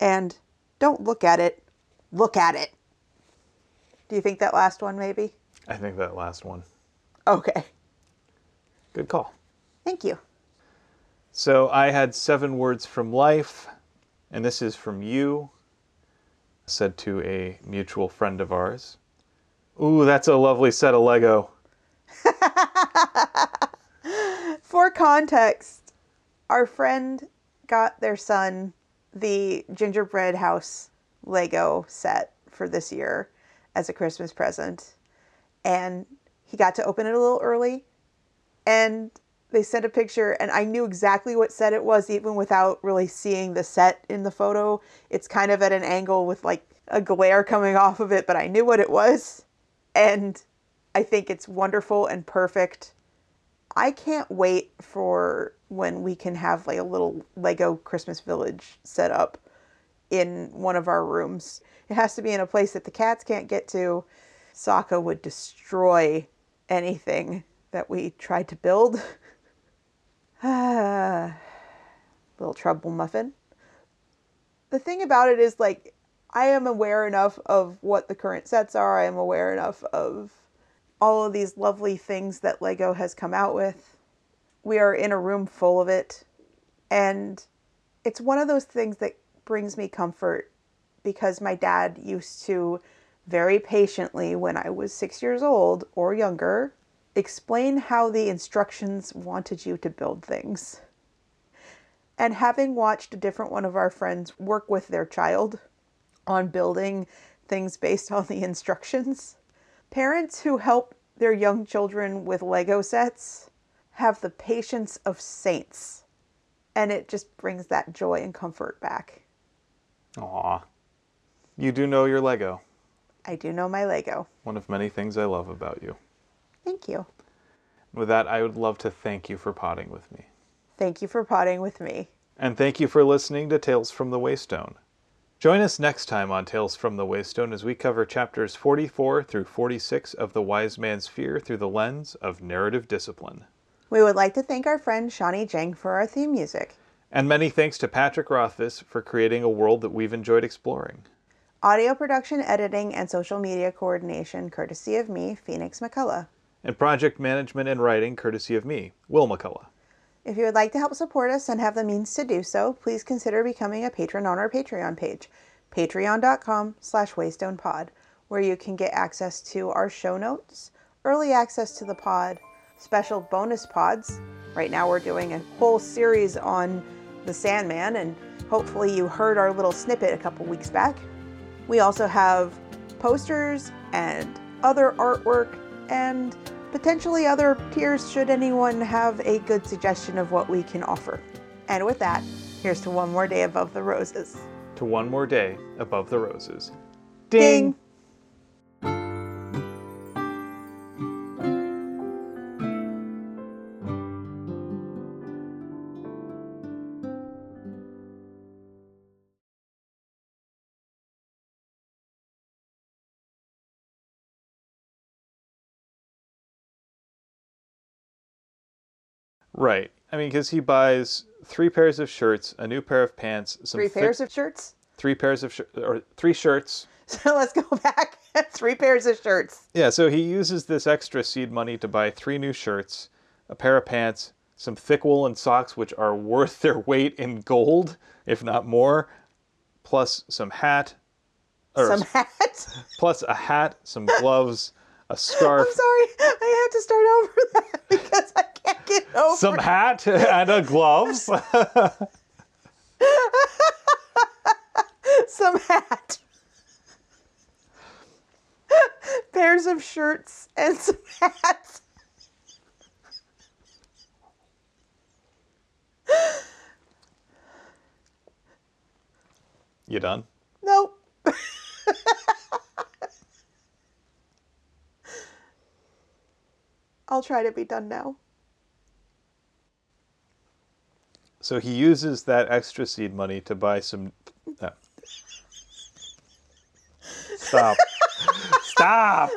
S2: And, don't look at it, look at it. Do you think that last one, maybe?
S1: I think that last one.
S2: Okay.
S1: Good call.
S2: Thank you.
S1: So I had seven words from life, and this is from you, said to a mutual friend of ours. Ooh, that's a lovely set of Lego.
S2: For context, our friend got their son the gingerbread house Lego set for this year as a Christmas present. And he got to open it a little early. And they sent a picture, and I knew exactly what set it was, even without really seeing the set in the photo. It's kind of at an angle with like a glare coming off of it, but I knew what it was. And I think it's wonderful and perfect. I can't wait for when we can have like a little Lego Christmas village set up in one of our rooms. It has to be in a place that the cats can't get to. Sokka would destroy anything that we tried to build. little trouble muffin. The thing about it is like I am aware enough of what the current sets are. I am aware enough of all of these lovely things that Lego has come out with. We are in a room full of it. And it's one of those things that brings me comfort because my dad used to very patiently, when I was six years old or younger, explain how the instructions wanted you to build things. And having watched a different one of our friends work with their child on building things based on the instructions, parents who help their young children with Lego sets have the patience of saints. And it just brings that joy and comfort back.
S1: Aw. You do know your Lego.
S2: I do know my Lego.
S1: One of many things I love about you.
S2: Thank you.
S1: With that, I would love to thank you for potting with me.
S2: Thank you for potting with me.
S1: And thank you for listening to Tales from the Waystone. Join us next time on Tales from the Waystone as we cover chapters 44 through 46 of The Wise Man's Fear through the lens of narrative discipline.
S2: We would like to thank our friend Shawnee Jang for our theme music.
S1: And many thanks to Patrick Rothfuss for creating a world that we've enjoyed exploring.
S2: Audio production, editing, and social media coordination courtesy of me, Phoenix McCullough.
S1: And project management and writing courtesy of me, Will McCullough.
S2: If you would like to help support us and have the means to do so, please consider becoming a patron on our Patreon page, patreon.com slash waystonepod, where you can get access to our show notes, early access to the pod, special bonus pods. Right now we're doing a whole series on the Sandman, and hopefully you heard our little snippet a couple weeks back. We also have posters and other artwork and potentially other tiers should anyone have a good suggestion of what we can offer. And with that, here's to one more day above the roses.
S1: To one more day above the roses.
S2: Ding!
S1: Right. I mean, because he buys three pairs of shirts, a new pair of pants, some
S2: Three
S1: thick-
S2: pairs of shirts.
S1: three pairs of sh- or three shirts.
S2: So let's go back. Three pairs of shirts.
S1: Yeah, so he uses this extra seed money to buy three new shirts, a pair of pants, some thick woolen socks, which are worth their weight in gold, if not more, plus some hat, or
S2: Some hats.
S1: plus a hat, some gloves, a scarf,
S2: I'm sorry. I have to start over that because I can't get over
S1: some hat, and a gloves.
S2: some hat. Pairs of shirts and some hats.
S1: you done?
S2: Nope. I'll try to be done now.
S1: So he uses that extra seed money to buy some. uh, Stop. Stop.